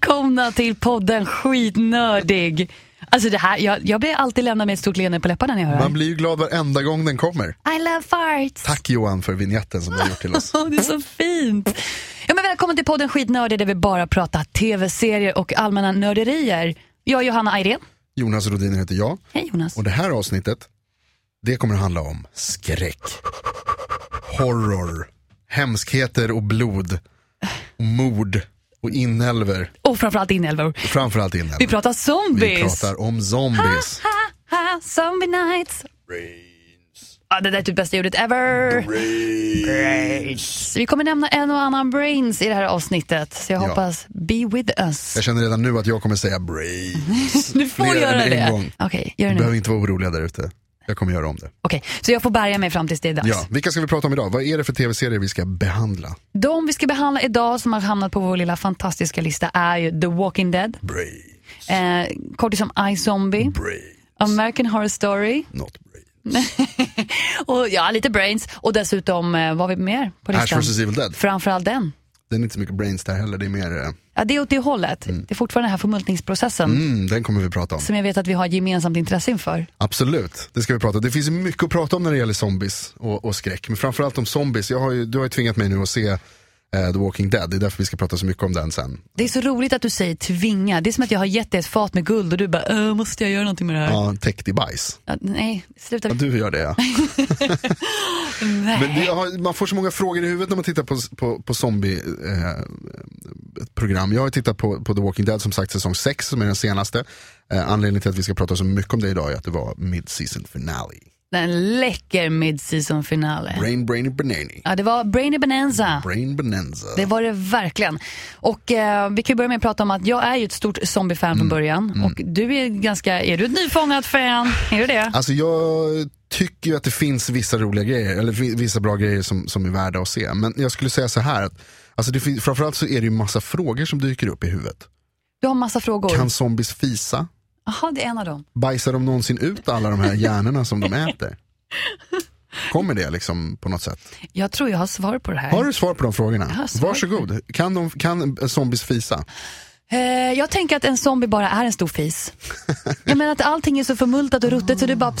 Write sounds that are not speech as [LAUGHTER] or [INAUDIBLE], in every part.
välkomna till podden Skitnördig. Alltså det här, jag, jag blir alltid lämnad med ett stort leende på läpparna när jag hör det Man här. blir ju glad varenda gång den kommer. I love farts. Tack Johan för vignetten som du har gjort till oss. [LAUGHS] Det är så fint. Ja, men välkommen till podden Skitnördig där vi bara pratar tv-serier och allmänna nörderier. Jag är Johanna Ayrén. Jonas Rodin heter jag Hej Jonas. och det här avsnittet det kommer att handla om skräck, horror, hemskheter och blod, och mord och inälvor. Och framförallt inälvor. Framförallt inälvor. Vi pratar zombies. Vi pratar om zombies. Ha, ha, zombie nights. Ja, det där är typ bästa ljudet ever. Brains. Vi kommer nämna en och annan brains i det här avsnittet. Så jag Ja. hoppas, be with us. Jag känner redan nu att jag kommer säga brains. [LAUGHS] Du får Fler göra det. Okej, gör det nu. behöver inte vara oroliga där ute. Jag kommer göra om det. Okej, så jag får bärga mig fram tills det är dags. Ja, vilka ska vi prata om idag? Vad är det för tv-serier vi ska behandla? De vi ska behandla idag som har hamnat på vår lilla fantastiska lista är ju The Walking Dead, Brains. eh, kortis som iZombie, Brains. American Horror Story Not brains. [LAUGHS] och ja, lite Brains och dessutom, eh, vad har vi mer på Ash listan? vs Evil Dead. Framförallt den. Den är inte så mycket brains där heller, det är mer, eh, Ja, det är åt det hållet. Det är fortfarande den här förmultningsprocessen mm, den kommer vi prata om. som jag vet att vi har gemensamt intresse inför. Absolut, det ska vi prata om. Det finns mycket att prata om när det gäller zombies och, och skräck. Men framförallt om zombies. Jag har ju, du har ju tvingat mig nu att se The Walking Dead, det är därför vi ska prata så mycket om den sen. Det är så roligt att du säger tvinga. Det är som att jag har gett dig ett fat med guld och du bara, "Äh, måste jag göra någonting med det här? Ja, täckt i bajs. Ja, nej, sluta. Ja, du gör det ja. [LAUGHS] Men det, man får så många frågor i huvudet när man tittar på, på, på zombie-program. jag har tittat på, på The Walking Dead som sagt säsong 6 som är den senaste. Eh, anledningen till att vi ska prata så mycket om det idag är att det var mid-season finale. En läcker mid-season finale. Brain Brainy Banani. Ja, det var Brainy Bonanza. Brain Bonanza. Det var det verkligen. Och eh, vi kan börja med att prata om att jag är ju ett stort zombie-fan Mm. från början. Och du är ganska, är du ett nyfångat fan? Är du det? Alltså jag tycker ju att det finns vissa roliga grejer, eller vissa bra grejer som, som är värda att se. Men jag skulle säga så här, att, alltså det finns, framförallt så är det ju massa frågor som dyker upp i huvudet. Du har massa frågor. Kan zombies fisa? Jaha, det är en av dem. Bajsar de någonsin ut alla de här [LAUGHS] hjärnorna som de äter? Kommer det liksom på något sätt? Jag tror jag har svar på det här. Har du svar på de frågorna? Varsågod. Kan, de, kan zombies fisa? Eh, jag tänker att en zombie bara är en stor fis. [LAUGHS] Jag menar att allting är så förmultat och ruttet så det bara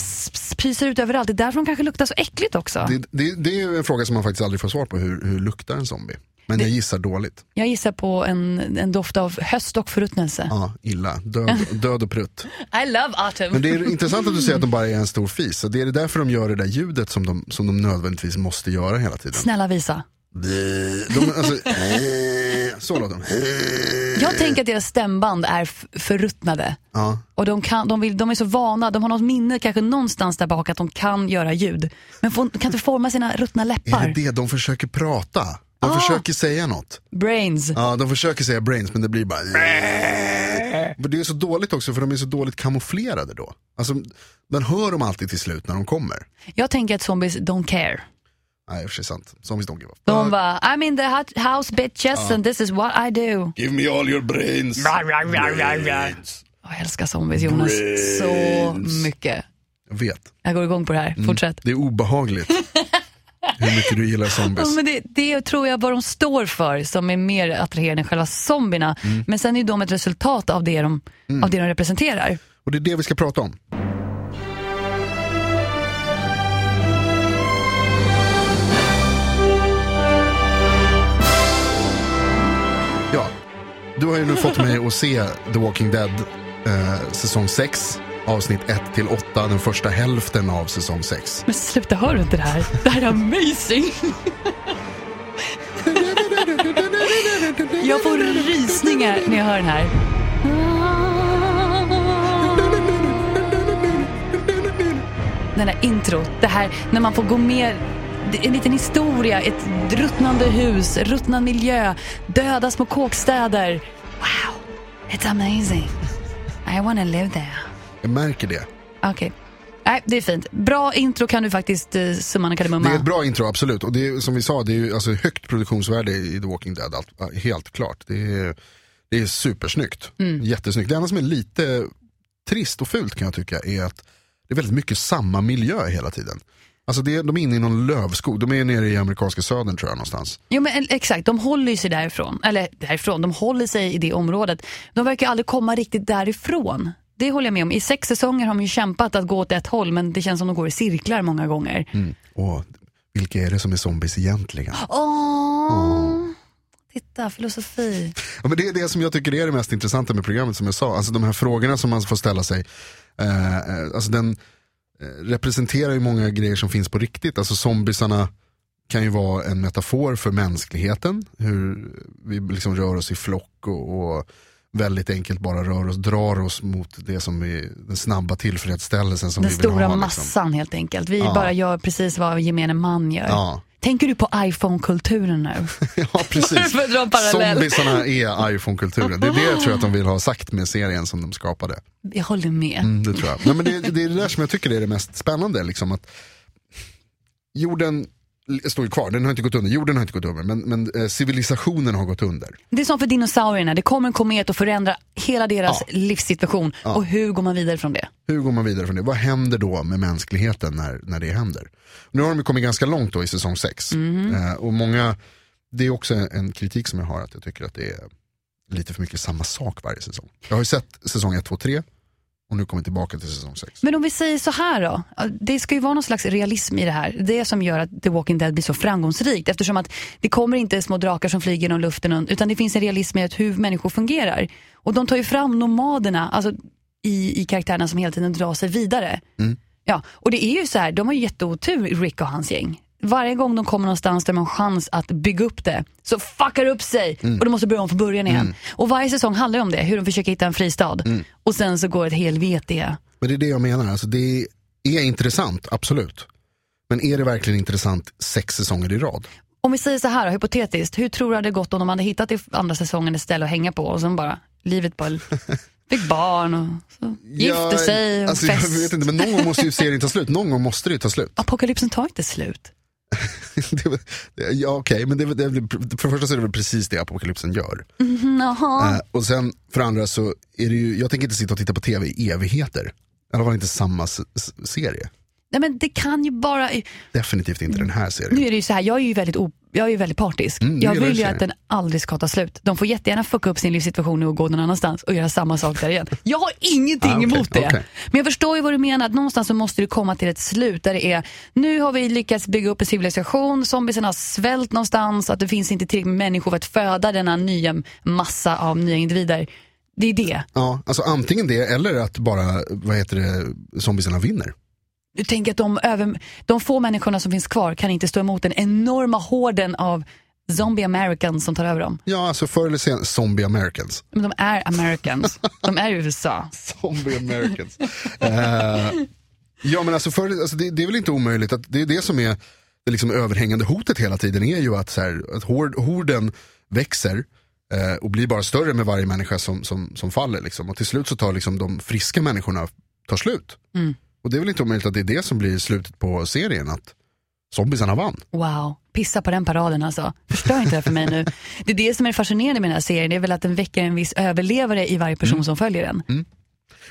pyser ut överallt. Det är därför de kanske luktar så äckligt också. Det, det, det är en fråga som man faktiskt aldrig får svar på, hur, hur luktar en zombie? Men jag gissar dåligt. Jag gissar på en, en doft av höst och förruttnelse. Ja, illa. Död, [LAUGHS] död och prutt. I love autumn. Men det är intressant att du säger att de bara är en stor fis. Och det är därför de gör det där ljudet som de, som de nödvändigtvis måste göra hela tiden. Snälla visa. De, alltså, så låter de. Jag tänker att deras stämband är förruttnade. Ja. Och de, kan, de, vill, de är så vana, de har något minne kanske någonstans där bak att de kan göra ljud. Men får, kan inte forma sina ruttna Är läppar. det det de försöker prata? De Ah. försöker säga något. Brains. Ja, de försöker säga brains men det blir bara... Men det är så dåligt också för de är så dåligt kamouflerade då. Alltså, man hör dem alltid till slut när de kommer. Jag tänker att zombies don't care. Nej, i och för sig sant. Zombies don't give a De bara, I'm in the hot house bitches and this is what I do. Give me all your brains. brains. Jag älskar zombies Jonas så Brains. mycket. Jag vet. Jag går igång på det här, fortsätt. Det är obehagligt. [LAUGHS] Hur mycket du gillar Ja, zombies. men det, det tror jag vad de står för som är mer attraherande än själva zombierna. Men sen är ju de ett resultat av det de, av det de representerar. Och det är det vi ska prata om. Du har ju nu fått mig att se The Walking Dead eh, säsong 6, avsnitt 1 till 8, den första hälften av säsong 6. Men sluta, hör du inte det här? Det här är amazing! Jag får rysningar när jag hör den här. Den här introt, det här när man får gå med en liten historia, ett ruttnande hus, ruttnande miljö, döda små kåkstäder. Wow, it's amazing. I wanna live there. Jag märker det. Okej. Nej, det är fint. Bra intro kan du faktiskt eh, summan av kardemumma. Det är ett bra intro, absolut. Och det är, som vi sa, det är ju alltså högt produktionsvärde i The Walking Dead. Allt, helt klart. Det är, det är supersnyggt. Jättesnyggt. Det enda som är lite trist och fult kan jag tycka är att det är väldigt mycket samma miljö hela tiden. Alltså det, de är inne i någon lövskog, de är nere i amerikanska södern tror jag någonstans. Jo men eh, exakt, de håller sig därifrån. Eller därifrån, de håller sig i det området. De verkar aldrig komma riktigt därifrån. Det håller jag med om. I sex säsonger har de ju kämpat att gå åt ett håll men det känns som de går i cirklar många gånger. Mm. Och vilka är det som är zombies egentligen? Åh, titta filosofi. Ja, men det är det som jag tycker är det mest intressanta med programmet som jag sa. Alltså de här frågorna som man får ställa sig. Eh, eh, alltså den representerar ju många grejer som finns på riktigt. Alltså zombiesarna kan ju vara en metafor för mänskligheten. Hur vi liksom rör oss i flock och, och väldigt enkelt bara rör oss, drar oss mot det som är den snabba tillfredsställelsen som Den vi vill ha. stora liksom. massan helt enkelt. Vi Ja. bara gör precis vad gemene man gör. Ja. Tänker du på iPhone-kulturen nu? [LAUGHS] ja, precis. Zombiesarna är iPhone-kulturen. Det är det jag tror att de vill ha sagt med serien som de skapade. Jag håller med. Mm, det tror jag. Nej, men det, det är det där som jag tycker är det mest spännande. Liksom, att jorden står ju kvar, den har inte gått under, jorden har inte gått under, men, men eh, civilisationen har gått under. Det är som för dinosaurierna, det kommer en komet och förändrar hela deras Ja. livssituation. Och hur går man vidare från det? Hur går man vidare från det? Vad händer då med mänskligheten när, när det händer? Nu har de kommit ganska långt då i säsong 6. Eh, och många, det är också en, en kritik som jag har, att jag tycker att det är lite för mycket samma sak varje säsong. Jag har ju sett säsong 1, 2, 3 och nu kommer tillbaka till säsong 6. Men om vi säger så här då, det ska ju vara någon slags realism i det här. Det som gör att The Walking Dead blir så framgångsrikt eftersom att det kommer inte små drakar som flyger genom luften utan det finns en realism i att hur människor fungerar. Och de tar ju fram nomaderna alltså i, i karaktärerna som hela tiden drar sig vidare. Ja, och det är ju så här, de har ju jätteotur Rick och hans gäng. Varje gång de kommer någonstans där de har en chans att bygga upp det så fuckar det upp sig och de måste börja om från början igen. Och varje säsong handlar ju om det, hur de försöker hitta en fristad. Och sen så går ett helvete. Men det är det jag menar, alltså, det är intressant, absolut. Men är det verkligen intressant sex säsonger i rad? Om vi säger så här hypotetiskt, hur tror du det hade gått om de hade hittat i andra säsongen ett ställe att hänga på och sen bara, livet bara [LAUGHS] fick barn och så gifte sig och alltså, jag fest. vet inte, men någon gång måste ju serien ta slut, någon gång måste det ju ta slut. Apokalypsen tar inte slut. [LAUGHS] Det ja okej, men det, det, för det första så är det väl precis det apokalypsen gör. Jaha. Eh, och sen för andra så är det ju, jag tänker inte sitta och titta på tv i evigheter. I alla fall inte samma serie. Nej men det kan ju bara, Definitivt inte den här serien. nu är det ju så här, jag är ju väldigt, o, jag är ju väldigt partisk. Mm, du jag vill ju att den aldrig ska ta slut. De får jättegärna fucka upp sin livssituation och gå någon annanstans och göra samma sak där igen. Jag har ingenting Ah, okej, emot det. okej. Men jag förstår ju vad du menar, att någonstans så måste det komma till ett slut där det är, nu har vi lyckats bygga upp en civilisation, zombiesen har svält någonstans, att det finns inte tillräckligt med människor för att föda denna nya massa av nya individer. Det är det. Ja, alltså antingen det eller att bara, vad heter det, zombiesarna vinner. Du tänker att de, över, de få människorna som finns kvar kan inte stå emot den enorma horden av zombie americans som tar över dem. Ja, alltså förr eller senare, zombie americans. Men de är americans. De är i USA. [LAUGHS] Zombie americans. Eh, ja men alltså, för, alltså det, det är väl inte omöjligt att det är det som är det liksom överhängande hotet hela tiden är ju att, så här, att hord, horden växer eh, och blir bara större med varje människa som, som, som faller. Liksom. Och till slut så tar liksom de friska människorna tar slut. Och det är väl inte omöjligt att det är det som blir slutet på serien, att zombiesarna vann. Wow, pissa på den paraden alltså. Förstör inte det för mig nu. Det är det som är fascinerande med den här serien, det är väl att den väcker en viss överlevare i varje person som följer den.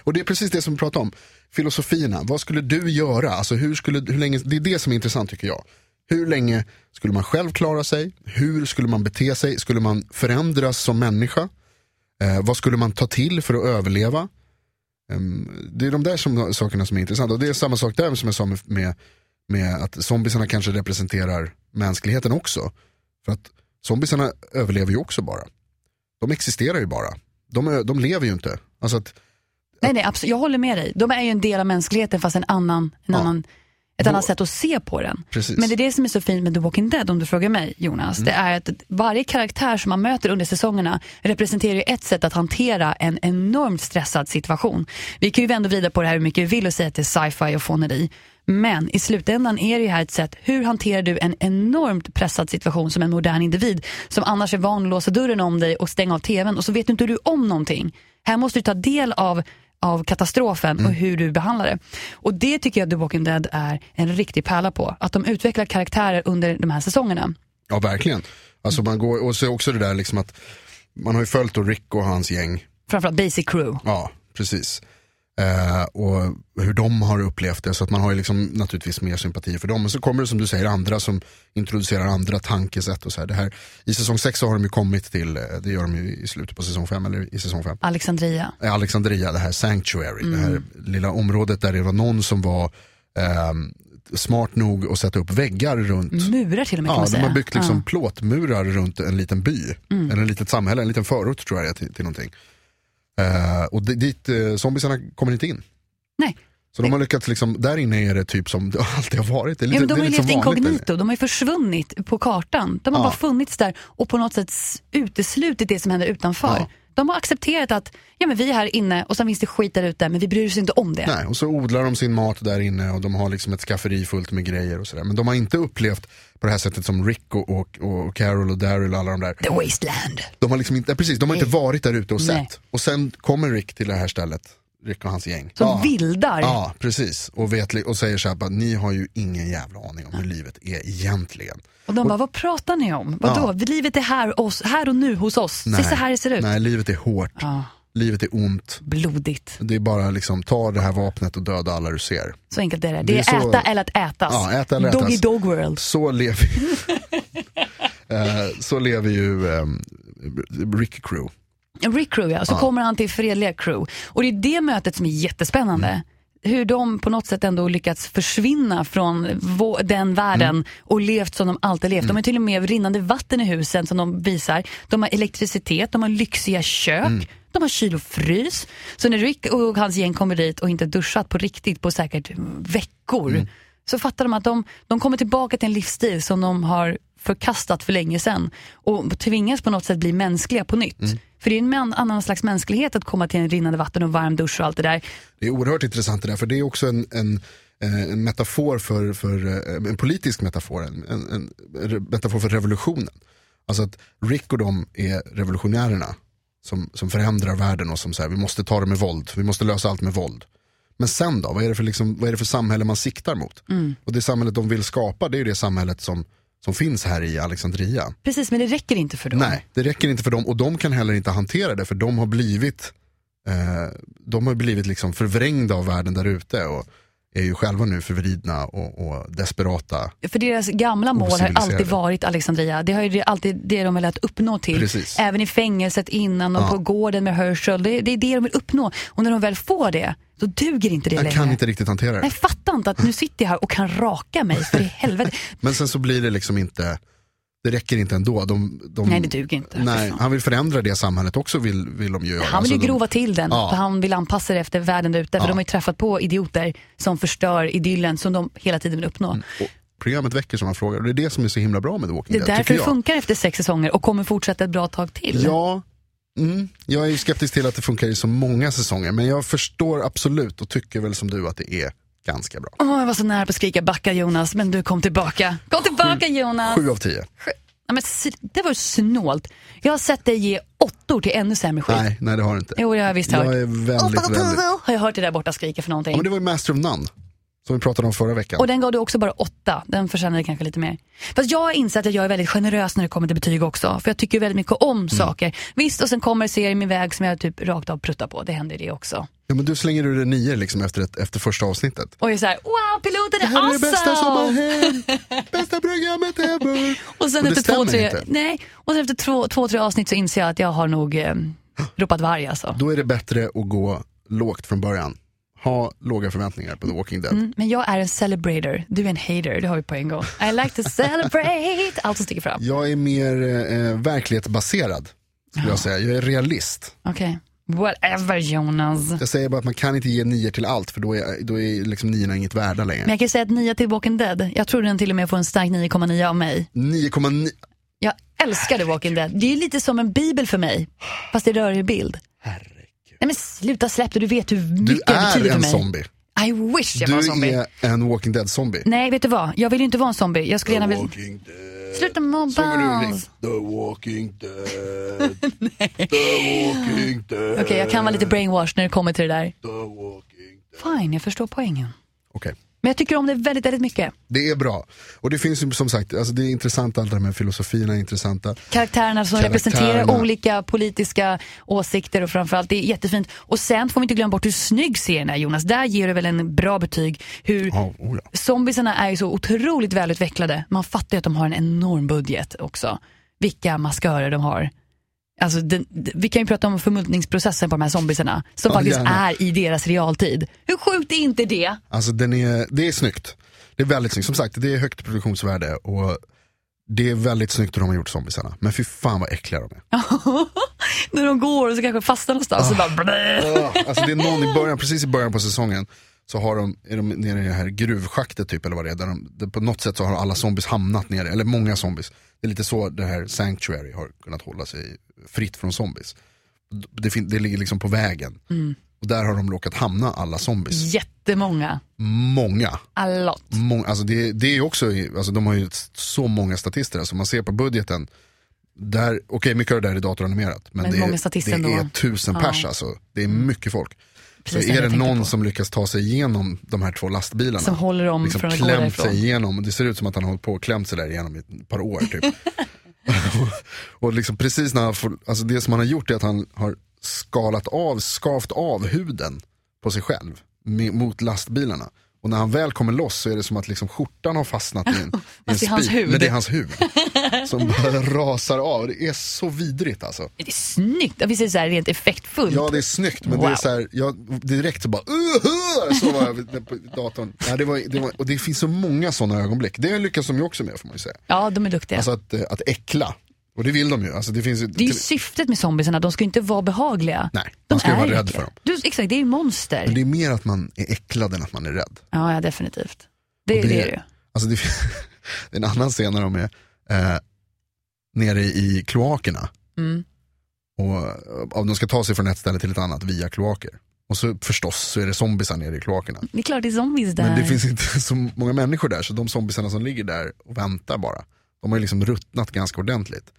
Och det är precis det som vi pratar om. Filosofierna, vad skulle du göra? Alltså hur skulle, hur länge, det är det som är intressant tycker jag. Hur länge skulle man själv klara sig? Hur skulle man bete sig? Skulle man förändras som människa? Eh, vad skulle man ta till för att överleva? Ehm, det är de där som, sakerna som är intressanta. Och det är samma sak där som jag sa med, med, med att zombiesarna kanske representerar mänskligheten också. För att zombiesarna överlever ju också bara. De existerar ju bara. De, de lever ju inte. Alltså att, Nej, nej, absolut. Jag håller med dig. De är ju en del av mänskligheten fast en annan, en Ja. annan, ett annat sätt att se på den. Precis. Men det är det som är så fint med The Walking Dead om du frågar mig Jonas. Det är att varje karaktär som man möter under säsongerna representerar ju ett sätt att hantera en enormt stressad situation. Vi kan ju vända och vrida på det här hur mycket vi vill och säga att det är sci-fi och fåneri. Men i slutändan är det här ett sätt, hur hanterar du en enormt pressad situation som en modern individ som annars är van att låsa dörren om dig och stänga av tvn och så vet du inte du om någonting. Här måste du ta del av av katastrofen och hur du behandlar det. Och det tycker jag The Walking Dead är en riktig pärla på. Att de utvecklar karaktärer under de här säsongerna. Ja, verkligen. Alltså man går, och så också det där liksom att man har ju följt Rick och hans gäng. Framförallt Basic Crew. Ja, precis. Eh, och hur de har upplevt det. Så att man har ju liksom naturligtvis mer sympati för dem. Men så kommer det som du säger andra som introducerar andra tankesätt. Och så här. Det här, I säsong 6 har de ju kommit till, eh, det gör de ju i slutet på säsong 5 eller i säsong 5. Alexandria. Eh, Alexandria, det här Sanctuary, det här lilla området där det var någon som var ehm, smart nog att sätta upp väggar runt. Murar till och med kan Ja, man de säga. har byggt liksom Ja. Mm. plåtmurar runt en liten by. Eller ett litet samhälle, en liten förort tror jag till, till någonting. Eh, och di- dit, uh, zombisarna kommer inte in. Nej. Så de har lyckats, liksom, där inne är det typ som [LAUGHS] det alltid har varit. Det är lite, Ja, men de har ju levt inkognito, de har ju försvunnit på kartan. De har Ja. bara funnits där och på något sätt uteslutit det som händer utanför. Ja. De har accepterat att ja, men vi är här inne och sen finns det skit där ute men vi bryr oss inte om det. Nej, och så odlar de sin mat där inne och de har liksom ett skafferi fullt med grejer och sådär. Men de har inte upplevt på det här sättet som Rick och, och, och Carol och Daryl och alla de där. The wasteland. De har, liksom inte, precis, de har inte varit där ute och sett. Nej. Och sen kommer Rick till det här stället, Rick och hans gäng. Som Ja. vildar. Ja, precis. Och, vet, och säger så här, bara, ni har ju ingen jävla aning om hur livet är egentligen. Och de bara, vad pratar ni om? Vadå? Livet är här, oss, här och nu hos oss. Se så här det ser ut. Nej, livet är hårt. Ja, Livet är ont. blodigt. Det är bara liksom, ta det här vapnet och döda alla du ser. Så enkelt är det. Det Det är är, så- äta eller att ätas. Ja, äta eller Doggy ätas. dog world. Så lever, [LAUGHS] eh, så lever ju um, Rick Crew. Rick Crew ja, så kommer han till fredliga Crew. Och det är det mötet som är jättespännande. Mm. Hur de på något sätt ändå lyckats försvinna från den världen Mm. och levt som de alltid levt. De har till och med rinnande vatten i husen som de visar. De har elektricitet, de har lyxiga kök, Mm. de har kyl och frys. Så när Rick och hans gäng kommer dit och inte duschat på riktigt på säkert veckor Mm. så fattar de att de, de kommer tillbaka till en livsstil som de har förkastat för länge sedan och tvingas på något sätt bli mänskliga på nytt. Mm. För det är en annan slags mänsklighet att komma till en rinnande vatten och varm dusch och allt det där. Det är oerhört intressant det där, för det är också en, en, eh, en metafor för, för eh, en politisk metafor, en, en, en metafor för revolutionen. Alltså att Rick och de är revolutionärerna som, som förändrar världen och som säger vi måste ta det med våld, vi måste lösa allt med våld. Men sen då, vad är det för, liksom, vad är det för samhälle man siktar mot? Och det samhället de vill skapa, det är ju det samhället som, som finns här i Alexandria. Precis, men det räcker inte för dem. Nej, det räcker inte för dem och de kan heller inte hantera det för de har blivit eh, de har blivit liksom förvrängda av världen där ute och är ju själva nu förvridna och, och desperata. För deras gamla mål har alltid varit Alexandria. Det har ju alltid det de velat uppnå till. Precis. Även i fängelset innan och Ja. på gården med Herschel. Det, det är det de vill uppnå. Och när de väl får det, då duger inte det Jag längre. kan inte riktigt hantera det. Jag fattar inte att nu sitter jag här och kan raka mig för i [LAUGHS] helvete. Men sen så blir det liksom inte, det räcker inte ändå. De, de, Nej, det duger inte. Nej, han vill förändra det samhället också vill, vill de ju göra. Han vill ju Alltså de- grova till den, Ja. för han vill anpassa det efter världen där ute. För Ja. de har ju träffat på idioter som förstör idyllen som de hela tiden vill uppnå. och programmet väcker sådana frågor och det är det som är så himla bra med The Walking Det är Dead. därför det jag. funkar efter sex säsonger och kommer fortsätta ett bra tag till. Ja, mm, jag är ju skeptisk till att det funkar i så många säsonger men jag förstår absolut och tycker väl som du att det är ganska bra. Åh, jag var så nära på att skrika backa Jonas, men du kom tillbaka. Kom tillbaka Jonas! Sju av tio. Ja, men, det var snålt. Jag har sett dig ge åttor till ännu sämre skit. Nej, nej det har det inte. Jo, det har jag visst hört. Jag är väldigt, väldigt... Har jag hört det där borta skrika för någonting. Ja, men det var ju Master of None, som vi pratade om förra veckan. Och den gav du också bara åtta. Den förtjänade kanske lite mer. Fast jag har insett att jag är väldigt generös när det kommer till betyg också. För jag tycker väldigt mycket om Mm. saker. Visst, och sen kommer serien min väg som jag typ rakt av pruttar på. Det händer det också. Ja, men du slänger ur det nio liksom efter, ett, efter första avsnittet. Och jag är såhär, wow, piloten Det är här är det awesome! bästa som har hänt, [LAUGHS] bästa programmet ever. Och sen Och det efter två, tre, inte. nej. Och sen efter två, två, tre avsnitt så inser jag att jag har nog eh, ropat varg alltså. Då är det bättre att gå lågt från början. Ha låga förväntningar på The Walking Dead. Mm, men jag är en celebrator, du är en hater, det har vi på en gång. I like to celebrate, allt som sticker fram. Jag är mer eh, verklighetsbaserad, skulle jag säga. Jag är realist. Okej, whatever Jonas. Jag säger bara att man kan inte ge nior till allt för då är, då är liksom niorna inget värda längre. Men jag kan ju säga att 9 till Walking Dead, jag tror den till och med får en stark 9,9 av mig. 9,9. Jag älskar The Walking Dead. Det är lite som en bibel för mig, fast i bild. Herregud. Nej men sluta släpp det, du vet hur Du mycket det betyder är för en mig. zombie. I wish jag var en Du zombie. är en Walking Dead-zombie. Nej vet du vad, jag vill inte vara en zombie. Jag skulle gärna vilja... Dead. Sluta mobba du oss. The Walking Dead. [LAUGHS] The Walking Dead. Okej, jag kan vara lite brainwash när det kommer till det där. The Walking Dead. Fine, jag förstår poängen. Okej. Men jag tycker om det väldigt, väldigt mycket. Det är bra. Och det finns ju som sagt, alltså det är intressant allt det här med filosofierna är intressanta. Karaktärerna som Karaktärerna. representerar olika politiska åsikter och framförallt, det är jättefint. Och sen får vi inte glömma bort hur snygg serien är Jonas. Där ger du väl en bra betyg. Hur Ja, oh ja. Zombiesarna är ju så otroligt välutvecklade. Man fattar ju att de har en enorm budget också. Vilka maskörer de har. Alltså den, vi kan ju prata om förmultningsprocessen på de här zombiesarna som Ja, faktiskt gärna. är i deras realtid. Hur sjukt är inte det? Alltså den är, det är snyggt. Det är väldigt snyggt. Som sagt, det är högt produktionsvärde och det är väldigt snyggt hur de har gjort zombiesarna. Men fy fan vad äckliga de är. [LAUGHS] När de går och så kanske fastnar någonstans och bara. Åh, alltså det är någon i början, precis i början på säsongen så har de, är de nere i det här gruvschaktet typ eller vad det är. Där de, på något sätt så har alla zombies hamnat nere, eller många zombies. Det är lite så det här Sanctuary har kunnat hålla sig fritt från zombies. Det, fin- det ligger liksom på vägen. Och där har de råkat hamna alla zombies. Jättemånga. Många. Allot. Mång, alltså det, det är också, alltså de har ju så många statister, alltså man ser på budgeten, där, okej mycket av det där är datoranimerat, men, Men det, många är, statister det är tusen pers alltså, det är mycket folk. Precis så är det någon på. som lyckas ta sig igenom de här två lastbilarna, Som håller dem liksom från att gå därifrån. sig igenom, det ser ut som att han har hållit på och klämt sig där igenom i ett par år typ. [LAUGHS] [LAUGHS] och liksom precis när han får, alltså det som han har gjort är att han har skalat av, skavt av huden på sig själv med, mot lastbilarna. Och när han väl kommer loss så är det som att liksom skjortan har fastnat i en, i [LAUGHS] en spik. hud. Men det är hans huvud. Som bara rasar av. Det är så vidrigt alltså. Det är snyggt, visst är det så här rent effektfullt? Ja det är snyggt men det är Wow. så här, jag, direkt så bara uh, så var jag på datorn. Ja, det var, det var, och det finns så många sådana ögonblick. Det lyckas de ju också med får man ju säga. Ja, de är duktiga. Alltså att, eh, att äckla. Och det vill de ju. Alltså det finns ju det är ju syftet med zombiesarna, de ska ju inte vara behagliga. Nej, de man ska ju vara rädd för dem. Du, exakt, det är ju monster. Men det är mer att man är äcklad än att man är rädd. Ja, ja, definitivt. Det, Och det, är det ju. Alltså det, [LAUGHS] det är en annan scen när de är eh, nere i kloakerna. Mm. Och, och de ska ta sig från ett ställe till ett annat via kloaker. Och så förstås så är det zombisar nere i kloakerna. Det är klart det är zombies där. Men det finns inte [LAUGHS] så många människor där så de zombisarna som ligger där och väntar bara. De har ju liksom ruttnat ganska ordentligt.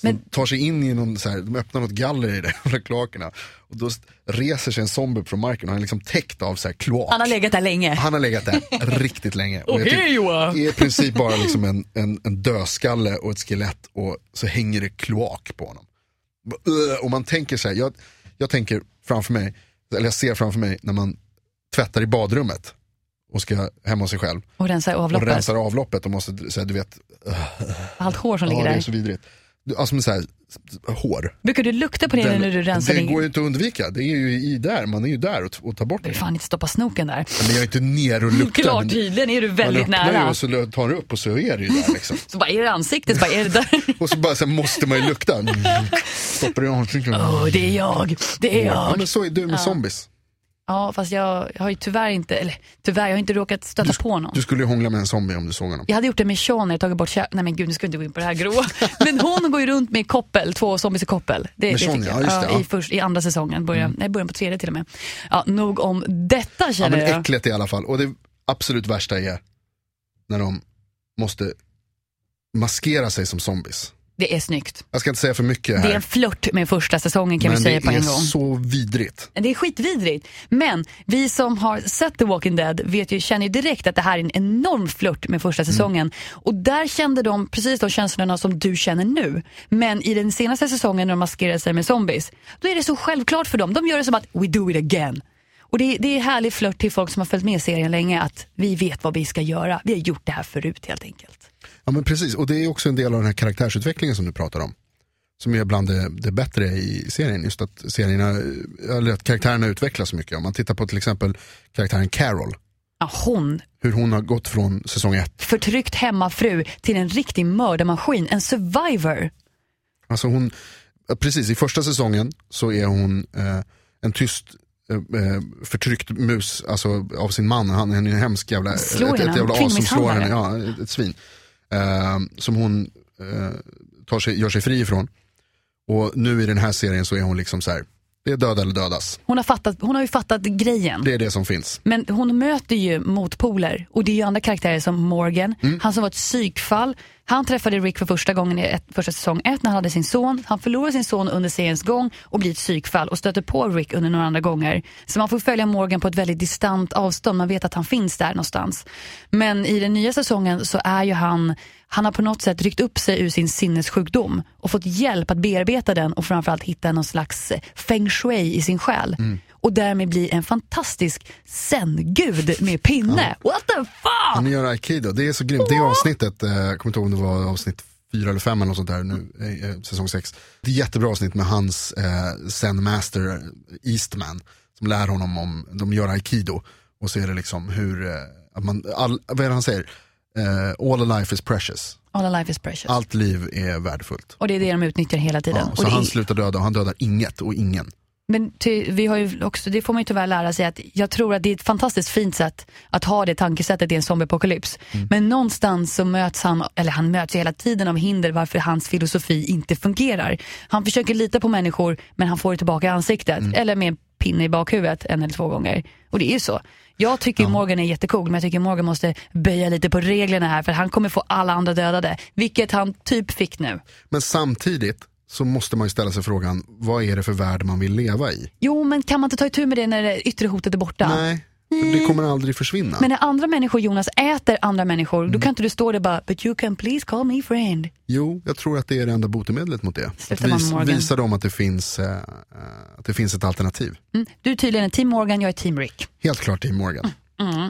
Så Men- tar sig in i någon, så här, de öppnar något galler i de där kloakerna. Och då reser sig en zombie från marken och han är liksom täckt av så här kloak. Han har legat där länge. Han har legat där [LAUGHS] riktigt länge. Och typ- Johan! är i princip bara liksom en, en, en dödskalle och ett skelett och så hänger det kloak på honom. Och man tänker så här, jag, jag tänker framför mig, eller jag ser framför mig när man tvättar i badrummet och ska hemma hos sig själv Och rensar och avloppet. rensar avloppet och måste, så här, du vet, Allt hår som ja, ligger det är där. så vidrigt. Alltså så här, hår. Brukar du lukta på det Den- när du rensar det din... går ju inte att undvika, det är ju i där, man är ju där och, och tar bort Du det. fan inte stoppa snoken där. Men jag är inte ner och [LAUGHS] luktar. Klart, tydligen är du man väldigt öppnar ju nära. och så tar det upp och så är det ju där liksom. [LAUGHS] Så bara, är det ansiktet? Så bara, är det där? [LAUGHS] Och så bara så här, måste man ju lukta. Mm. Stoppar i ansiktet. Åh, det är jag. Det är Ja jag. men så är du med zombies. Ja, fast jag, jag har ju tyvärr inte, eller tyvärr, jag har inte råkat stöta på någon. Du skulle ju hångla med en zombie om du såg honom. Jag hade gjort det med Sean när jag tagit bort kä- Nej men gud, nu ska vi inte gå in på det här gråa. [LAUGHS] Men hon går ju runt med koppel, två zombies i koppel. Det, Med Sean, ja, jag. just det, ja. Mm. I, först, I andra säsongen, början, nej, början på tredje till och med. Ja, nog om detta Ja, känner men jag. äckligt i alla fall. Och det absolut värsta är när de måste maskera sig som zombies. Det är snyggt. Jag ska inte säga för mycket Det är här. en flört med första säsongen kan men vi säga det på är en gång. så vidrigt. Det är skitvidrigt. Men vi som har sett The Walking Dead vet ju, känner ju direkt att det här är en enorm flört med första säsongen. Och där kände de precis de känslorna som du känner nu. Men i den senaste säsongen när de maskerar sig med zombies, då är det så självklart för dem. De gör det som att we do it again. Och det, det är härlig flört till folk som har följt med serien länge att vi vet vad vi ska göra. Vi har gjort det här förut helt enkelt. Ja men precis, och det är också en del av den här karaktärsutvecklingen som du pratar om. Som är bland det, det bättre i serien, just att, serierna, eller att karaktärerna utvecklas så mycket. Om man tittar på till exempel karaktären Carol, Ja, hon, hur hon har gått från säsong ett förtryckt hemmafru till en riktig mördarmaskin, en survivor. Alltså hon, precis i första säsongen så är hon eh, en tyst eh, eh, förtryckt mus alltså, av sin man. Han är en hemsk jävla, Slår ett, ett jävla as som slår henne, ja, ett svin. Eh, som hon eh, tar sig, gör sig fri ifrån. Och nu i den här serien så är hon liksom så här det är döda eller dödas. Hon har, fattat, hon har ju fattat grejen. Det är det som finns. Men hon möter ju motpoler och det är ju andra karaktärer som Morgan, Mm. han som var ett psykfall. Han träffade Rick för första gången i ett, första säsong ett när han hade sin son. Han förlorar sin son under seriens gång och blir ett psykfall och stöter på Rick under några andra gånger. Så man får följa Morgan på ett väldigt distant avstånd. Man vet att han finns där någonstans. Men i den nya säsongen så är ju han han har på något sätt ryckt upp sig ur sin sinnessjukdom och fått hjälp att bearbeta den och framförallt hitta någon slags eh, feng shui i sin själ. Och därmed bli en fantastisk zen-gud med pinne. What the fuck! Han gör aikido, det är så grymt. Det avsnittet, eh, jag kommer inte ihåg om det var avsnitt fyra eller fem eller något sånt där nu, eh, säsong sex. Det är jättebra avsnitt med hans eh, zen master eh, Eastman som lär honom om, de gör aikido och så är det liksom hur, att man, all, vad är det han säger? Eh, all life is precious. All life is precious. Allt liv är värdefullt. Och det är det de utnyttjar hela tiden. Ja, så han är, slutar döda och han dödar inget och ingen. men ty, vi har ju också, det får man ju tyvärr lära sig att jag tror att det är ett fantastiskt fint sätt att ha det tankesättet i en zombieapokalyps. Mm. Men någonstans så möts han, eller han möts ju hela tiden av hinder varför hans filosofi inte fungerar. Han försöker lita på människor men han får det tillbaka i ansiktet. Mm. Eller med en pinne i bakhuvudet en eller två gånger. Och det är ju så. Jag tycker Morgan är jättecool men jag tycker Morgan måste böja lite på reglerna här för han kommer få alla andra dödade. Vilket han typ fick nu. Men samtidigt så måste man ju ställa sig frågan, vad är det för värld man vill leva i? Jo men kan man inte ta itu med det när det yttre hotet är borta? Nej, det kommer aldrig försvinna. Men när andra människor, Jonas, äter andra människor, Mm. då kan inte du stå där bara “But you can please call me friend”. Jo, jag tror att det är det enda botemedlet mot det. Att Sluta, man, vis, visa dem att det, finns, eh, att det finns ett alternativ. Mm. Du är tydligen team Morgan, jag är team Rick. Helt klart Team Morgan.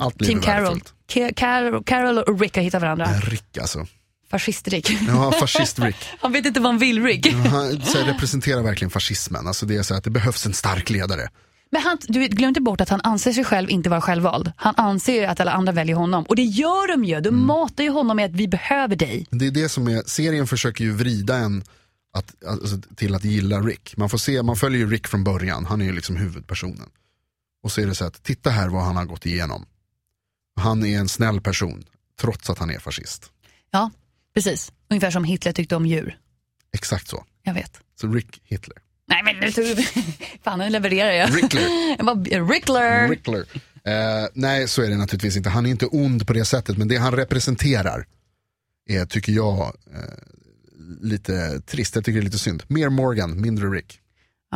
Allt liv Mm. Team är Carol. värdefullt. Ka- Carol. Och Rick har hittat varandra. Äh, Rick alltså. Fascist-Rick. Ja, fascist-Rick. [LAUGHS] Han vet inte vad han vill, Rick. Han så här, representerar verkligen fascismen. Alltså det är så att det behövs en stark ledare. Men han, du glöm inte bort att han anser sig själv inte vara självvald. Han anser att alla andra väljer honom. Och det gör de ju. De Mm. matar ju honom med att vi behöver dig. Det är det som är, serien försöker ju vrida en att, alltså, till att gilla Rick. Man, får se, man följer ju Rick från början, han är ju liksom huvudpersonen. Och så är det så att, titta här vad han har gått igenom. Han är en snäll person, trots att han är fascist. Ja, precis. Ungefär som Hitler tyckte om djur. Exakt så. Jag vet. Så Rick Hitler. Nej men nu tog [LAUGHS] Fan nu levererar jag. Rickler. [LAUGHS] jag bara, Rickler. Rickler. Eh, nej, så är det naturligtvis inte. Han är inte ond på det sättet, men det han representerar är, tycker jag, eh, lite trist. Jag tycker det är lite synd. Mer Morgan, mindre Rick.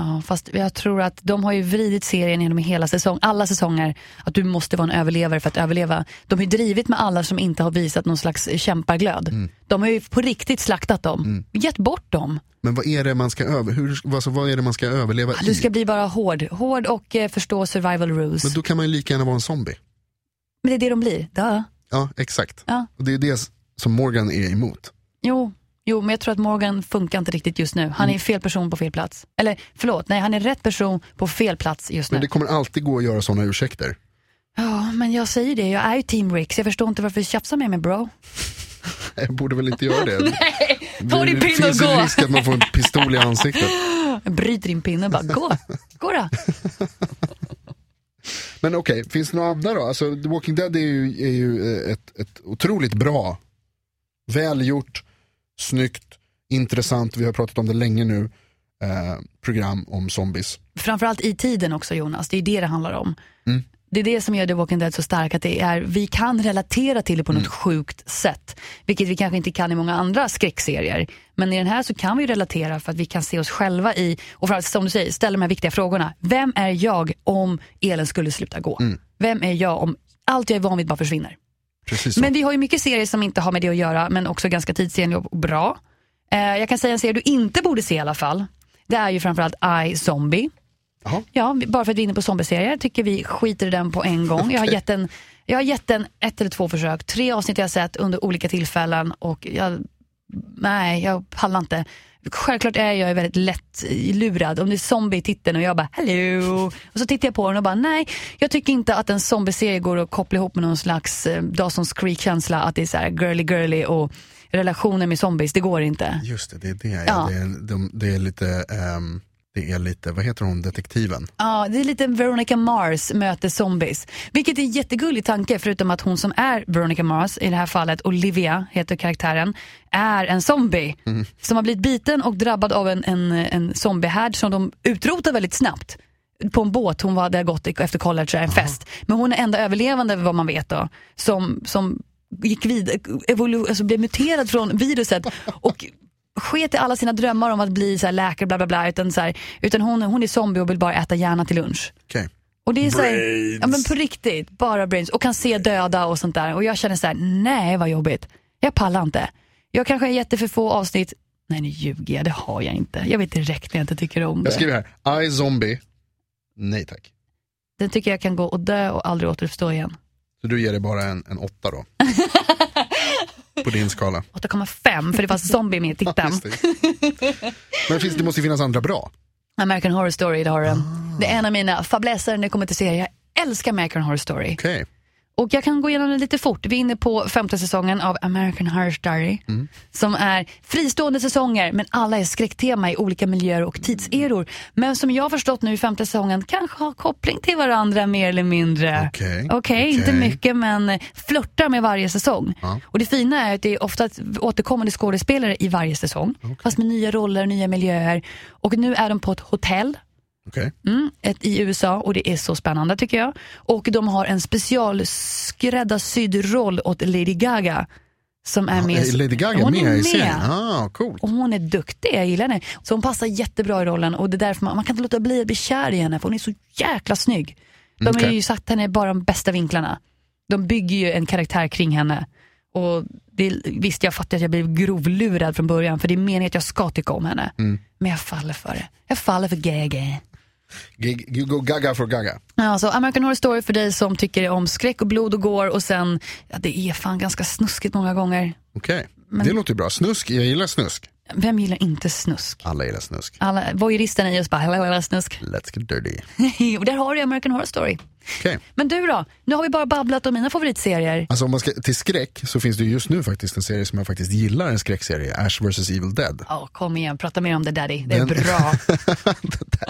Ja, fast jag tror att de har ju vridit serien genom hela säsong, alla säsonger, att du måste vara en överlevare för att överleva. De har ju drivit med alla som inte har visat någon slags kämpaglöd. De har ju på riktigt slaktat dem, gett bort dem. Men vad är det man ska, över, hur, alltså, vad är det man ska överleva Du i? ska bli bara hård, hård och eh, förstå survival rules. Men Men, då kan man ju lika gärna vara en zombie. det är det de blir, Duh. Ja, exakt. Ja. Och det är det som Morgan är emot. Jo, jo, men jag tror att Morgan funkar inte riktigt just nu. Han är fel person på fel plats. Eller förlåt, nej han är rätt person på fel plats just nu. Men det kommer alltid gå att göra sådana ursäkter. Ja, men jag säger det, jag är ju team Rick så jag förstår inte varför du tjafsar med mig bro. [LAUGHS] Jag borde väl inte göra det. [LAUGHS] Ta din det pinne och finns en gå. risk att man får en pistol i ansiktet. [LAUGHS] Bryter din pinne och bara gå, gå då. Men okej, finns det några andra då? Alltså, The Walking Dead är ju, är ju eh, ett, ett otroligt bra, välgjort, snyggt, intressant, vi har pratat om det länge nu, eh, program om zombies. Framförallt i tiden också Jonas, det är det det handlar om. Mm. Det är det som gör The Walking Dead så stark, att det är, vi kan relatera till det på något sjukt sätt. Vilket vi kanske inte kan i många andra skräckserier. Men i den här så kan vi relatera för att vi kan se oss själva i, och framförallt som du säger, ställa de här viktiga frågorna. Vem är jag om elen skulle sluta gå? Vem är jag om allt jag är van vid bara försvinner? Precis så. Men vi har ju mycket serier som inte har med det att göra, men också ganska tidsenliga och bra. Eh, jag kan säga en serie du inte borde se i alla fall. Det är ju framförallt I, Zombie. Jaha. Ja, bara för att vi är inne på zombieserier tycker vi skiter i den på en gång. Jag har gett den, jag har gett den ett eller två försök. Tre avsnitt jag har sett under olika tillfällen och jag, nej, jag pallar inte. Självklart är jag väldigt lätt lurad. Om det är zombie i titeln och jag bara hello. Och så tittar jag på den och bara nej, jag tycker inte att en zombieserie går att koppla ihop med någon slags eh, Dawson's Creek-känsla. Att det är så här girly girly och relationer med zombies, det går inte. Just det, det är det. Ja. Ja. Det, är, de, det är lite, ehm, det är lite, vad heter hon, detektiven? Ja, det är lite Veronica Mars möter zombies. Vilket är en jättegullig tanke, förutom att hon som är Veronica Mars, i det här fallet Olivia heter karaktären, är en zombie. Mm. Som har blivit biten och drabbad av en, en, en zombiehärd som de utrotar väldigt snabbt. På en båt, hon var, hade gått efter college, en fest. Men hon är enda överlevande vad man vet då. Som, som gick vidare, evolu- alltså blev muterad från viruset [LAUGHS] och sket i alla sina drömmar om att bli så här läkare bla bla bla. Utan, så här, utan hon, hon är zombie och vill bara äta hjärna till lunch. Okej. Och det är så här, ja, men på riktigt, bara brains. Och kan se döda och sånt där. Och jag känner så här, nej vad jobbigt. Jag pallar inte. Jag kanske har gett det för få avsnitt. Nej nu ljuger jag, det har jag inte. Jag vet direkt när jag inte tycker om Jag det. skriver här, I zombie, nej tack. Den tycker jag kan gå och dö och aldrig återuppstå igen. Så du ger det bara en, en åtta då? [LAUGHS] På din skala. 8,5 för det var zombie med i titeln. Det. Men finns, det måste ju finnas andra bra. American Horror Story, det har den. Det är en av mina fabläser när det kommer till serier. Jag älskar American Horror Story. Okej. Och jag kan gå igenom det lite fort. Vi är inne på femte säsongen av American Horror Story. Som är fristående säsonger men alla är skräcktema i olika miljöer och tidseror. Men som jag har förstått nu i femte säsongen kanske har koppling till varandra mer eller mindre. Okej, Okej, inte okej. mycket men flörtar med varje säsong. Ja. Och det fina är att det är ofta återkommande skådespelare i varje säsong. Fast med nya roller, nya miljöer. Och nu är de på ett hotell Okej. Mm, ett, I USA och det är så spännande tycker jag. Och de har en specialskräddarsydd roll åt Lady Gaga. Som är med. Är Lady Gaga hon med, är i serien? Ah, coolt. Och hon är duktig, jag gillar henne. Så hon passar jättebra i rollen och det är därför man, man kan inte låta bli att bli kär i henne för hon är så jäkla snygg. De har Okej. ju satt henne i bara de bästa vinklarna. De bygger ju en karaktär kring henne. Och det, visst, jag fattar att jag blev grovlurad från början för det är meningen att jag ska tycka om henne. Mm. Men jag faller för det. Jag faller för Gaga. Go gaga for gaga. Ja, så American Horror Story för dig som tycker om skräck och blod och går och sen, ja, det är fan ganska snuskigt många gånger. Okej, det låter ju bra. Snusk, jag gillar snusk. Vem gillar inte snusk? Alla gillar snusk. Alla voyeuristerna i oss bara, hela, hela snusk. Let's get dirty. [LAUGHS] och där har du American Horror Story. Okej. Men du då? Nu har vi bara babblat om mina favoritserier. Alltså om man ska till skräck så finns det ju just nu faktiskt en serie som jag faktiskt gillar, en skräckserie, Ash vs Evil Dead. Ja, kom igen, prata mer om det Daddy. Det är Den- bra. [LAUGHS]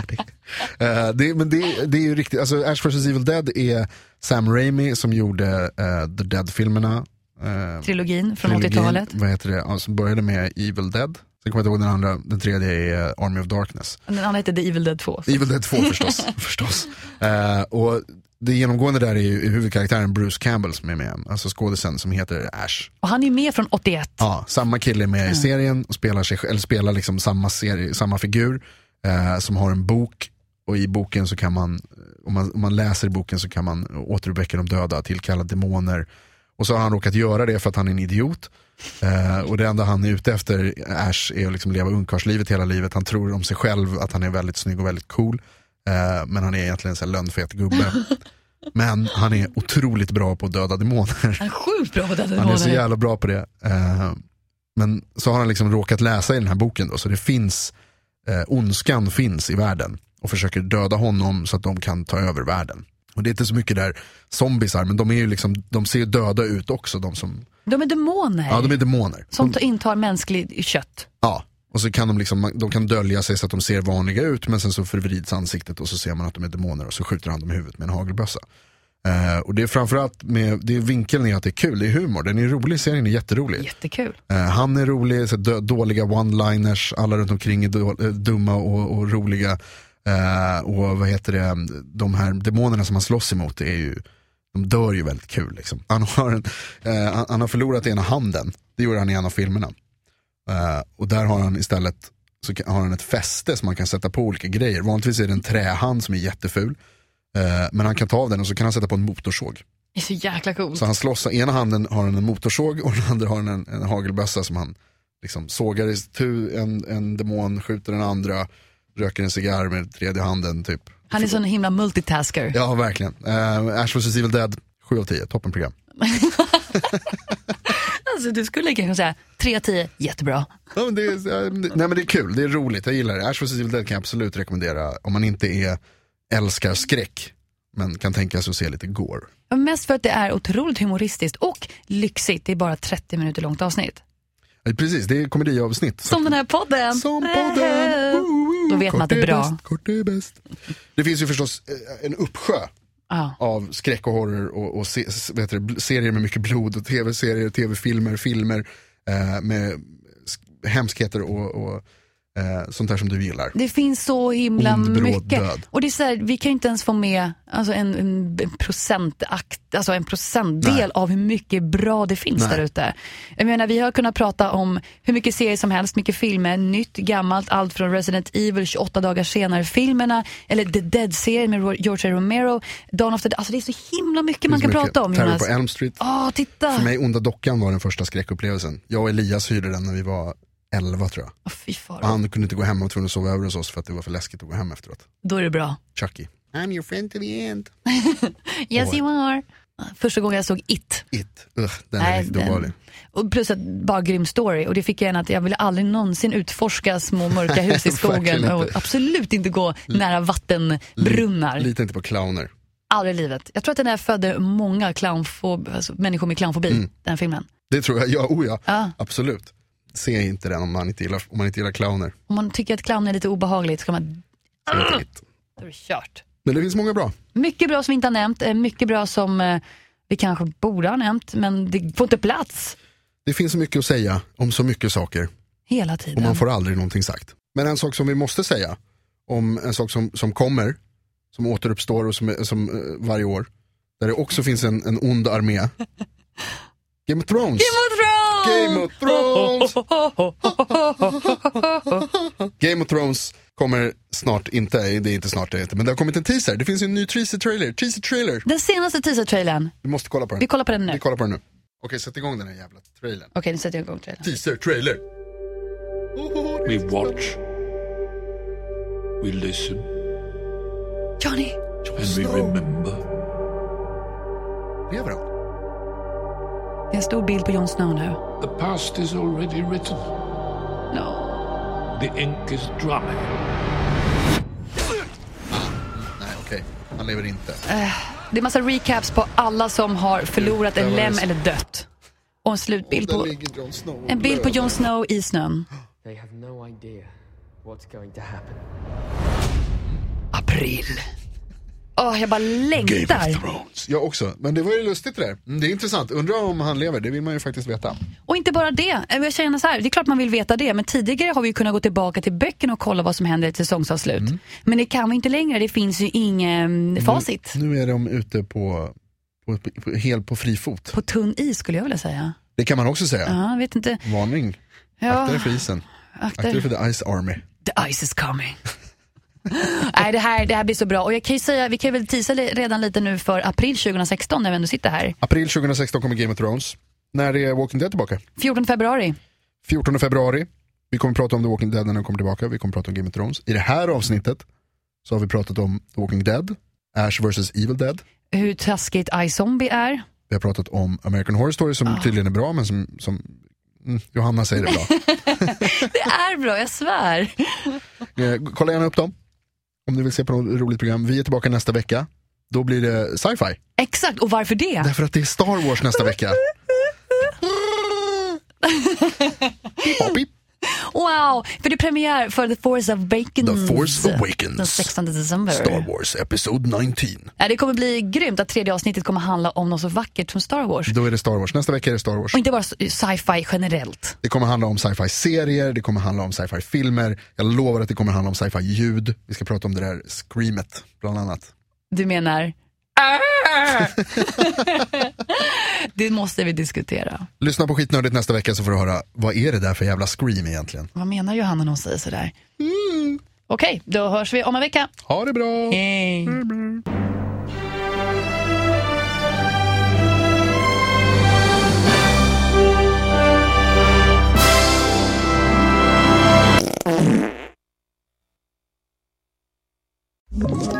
är- Eh, det, men det, det är ju riktigt, alltså Ash vs Evil Dead är Sam Raimi som gjorde eh, The Dead-filmerna. eh, Trilogin från trilogin, 80-talet. Vad heter det, som började med Evil Dead. Sen kommer jag inte ihåg den andra, den tredje är eh, Army of Darkness. Den andra heter The Evil Dead 2. Evil Dead 2 förstås. [LAUGHS] förstås. Eh, och det genomgående där är ju huvudkaraktären Bruce Campbell som är med, alltså skådisen som heter Ash. Och han är med från 81. Ja, samma kille är med i serien och spelar, sig, eller spelar liksom samma, serie, samma figur eh, som har en bok och i boken så kan man, om man, om man läser i boken så kan man återuppväcka de döda, tillkalla demoner. Och så har han råkat göra det för att han är en idiot. Eh, och det enda han är ute efter, Ash, är att liksom leva ungkarlslivet hela livet. Han tror om sig själv att han är väldigt snygg och väldigt cool. Eh, men han är egentligen en lönnfet gubbe. men han är otroligt bra på att döda demoner. Han är sjukt bra på den Han är så jävla bra på det. Eh, men så har han liksom råkat läsa i den här boken då, så det finns, eh, ondskan finns i världen och försöker döda honom så att de kan ta över världen. Och det är inte så mycket där zombisar, men de, är ju liksom, de ser ju döda ut också. De, som, De är demoner. ja, de är demoner. Som De, intar mänskligt kött. ja, och så kan de, liksom, de kan dölja sig så att de ser vanliga ut, men sen så förvrids ansiktet och så ser man att de är demoner och så skjuter han dem i huvudet med en hagelbössa. Eh, och det är framförallt med, det är vinkeln är att det är kul, det är humor, den är rolig, serien är jätterolig. Jättekul. Eh, han är rolig, så dåliga one-liners, alla runt omkring är då, eh, dumma och, och roliga. Eh, och vad heter det, de här demonerna som han slåss emot är ju, de dör ju väldigt kul. Liksom. Han, har en, eh, han, har förlorat ena handen, det gjorde han i en av filmerna. Eh, och där har han istället så kan- har han ett fäste som man kan sätta på olika grejer. Vanligtvis är det en trähand som är jätteful. Men han kan ta av den och så kan han sätta på en motorsåg. Det är så jäkla coolt. Så han slåss, ena handen har han en motorsåg och den andra har han en, en hagelbössa som han liksom sågar i tu en, en demon, skjuter den andra, röker en cigarr med tredje handen typ. Han är sån himla multitasker. Ja, verkligen. Uh, Ash vs Evil Dead, 7 av 10, toppenprogram. [LAUGHS] Alltså, du skulle kanske säga 3-10, jättebra. Ja, men det, är, nej, men det är kul, det är roligt, jag gillar det. Ash vs Evil Dead kan jag absolut rekommendera om man inte är, älskar skräck, men kan tänka sig att se lite gore. Mest för att det är otroligt humoristiskt och lyxigt. Det är bara 30 minuter långt avsnitt. Eh, Precis, det är komediavsnitt. Som den här podden. Som podden! Då vet man att det är bra. Bäst, kort är bäst. Det finns ju förstås eh, en uppsjö Ja. av skräck och horror och, och se, det, serier med mycket blod och tv-serier, tv-filmer, filmer eh, med sk- hemskheter och, och eh, sånt där som du gillar. Det finns så himla Ond, bråd mycket. död. Och det är så här, vi kan ju inte ens få med alltså en, en, en procentakt, alltså en procentdel Nej. av hur mycket bra det finns där ute. Jag menar, vi har kunnat prata om hur mycket serier som helst, mycket filmer, nytt, gammalt, allt från Resident Evil, 28 dagar senare-filmerna, eller The Dead-serien med George A. Romero, Dawn of the Dead. Alltså det är så himla mycket man kan mycket. prata om Terror Jonas. på Elm Street. Åh, titta! För mig, Onda Dockan var den första skräckupplevelsen. Jag och Elias hyrde den när vi var 11 tror jag. Åh, fy far. Och han kunde inte gå hem och var tvungen att sova över hos oss för att det var för läskigt att gå hem efteråt. Då är det bra. Chucky. I'm your friend to the end. [LAUGHS] Yes Oj. you are. Första gången jag såg It. It. Ugh, den är riktigt obehaglig. Och plus att bara grym story. Och det fick jag en att jag ville aldrig någonsin utforska små mörka hus i [LAUGHS] skogen och absolut inte gå nära vattenbrunnar. Lita inte på clowner. Aldrig i livet. Jag tror att den där födde många clownfob, alltså människor med clownfobi, den filmen. Det tror jag, ja, oh ja. Ja. Absolut. Se inte den om man inte gillar, om man inte gillar clowner. Om man tycker att clown är lite obehagligt så kan man, Så är det inte mitt. då är det kört. Men det finns många bra. Mycket bra som vi inte har nämnt, eh, mycket bra som eh, vi kanske borde ha nämnt, men det får inte plats Det finns så mycket att säga om så mycket saker hela och tiden. man får aldrig någonting sagt. Men en sak som vi måste säga om en sak som, som kommer, som återuppstår och som, som eh, varje år, där det också finns en, en ond armé. Game of Thrones! Game of Thrones! Game of Thrones! [LAUGHS] Game of Thrones kommer snart, inte, det är inte snart det heter, men det har kommit en teaser. Det finns ju en ny teaser-trailer. Teaser-trailer! Den senaste teaser-trailern, Vi måste kolla på den. vi kollar på den nu. Vi kollar på den nu. Okej, sätt igång den här jävla trailern. Okej, nu sätter jag igång trailern. Teaser-trailer! We watch, we listen, Johnny! and we remember. Lever han? Det är en stor bild på Jon Snow nu. The past is already written, No. the ink is dry. Nej, okej. Han lever inte. Det är massa recaps på alla som har förlorat en lem eller dött. Och en slutbild på, en bild på. Jon Snow i snön. They have no idea what's going to happen. April. Åh, jag bara längtar. Thrones. Jag också, men det var ju lustigt det där. Mm, Det är intressant, undrar om han lever, det vill man ju faktiskt veta. Och inte bara det. Jag känner så här, det är klart man vill veta det, men tidigare har vi ju kunnat gå tillbaka till böckerna och kolla vad som händer i ett säsongsavslut. Mm. Men det kan vi inte längre, det finns ju ingen facit. Nu är de ute på, på, på, helt på fri fot. På tunn is skulle jag vilja säga. Det kan man också säga. Ja, vet inte. Varning, Ja, akta dig för isen. Akta dig för the ice army. The ice is coming. [LAUGHS] Nej, det här, det här blir så bra. Och jag kan säga, vi kan väl tisa li- redan lite nu för april 2016 när vi ändå sitter här. April 2016 kommer Game of Thrones. När är Walking Dead tillbaka? 14 februari. 14 februari. Vi kommer prata om The Walking Dead när den kommer tillbaka. Vi kommer prata om Game of Thrones. I det här avsnittet så har vi pratat om The Walking Dead, Ash vs Evil Dead. Hur taskigt iZombie är. Vi har pratat om American Horror Story som Ah. tydligen är bra men som, som mm, Johanna säger är bra. [LAUGHS] Det är bra, jag svär. Eh, kolla gärna upp dem om du vill se på något roligt program. Vi är tillbaka nästa vecka. Då blir det sci-fi. Exakt, och varför det? Därför att det är Star Wars nästa vecka. [LAUGHS] Pip, pip. Wow, för det är premiär för The Force Awakens. The Force Awakens. Den 16 december. Star Wars Episode 19. Ja, det kommer bli grymt att tredje avsnittet kommer handla om något så vackert som Star Wars. Då är det Star Wars. Nästa vecka är det Star Wars. Och inte bara sci-fi generellt. Det kommer handla om sci-fi serier, det kommer handla om sci-fi filmer. Jag lovar att det kommer handla om sci-fi ljud. Vi ska prata om det där screamet bland annat. Du menar? [LAUGHS] [LAUGHS] det måste vi diskutera. Lyssna på Skitnördigt nästa vecka så får du höra vad är det där för jävla scream egentligen. Vad menar Johanna när hon säger sådär? Okej, då hörs vi om en vecka. Ha det bra! Hej. Ett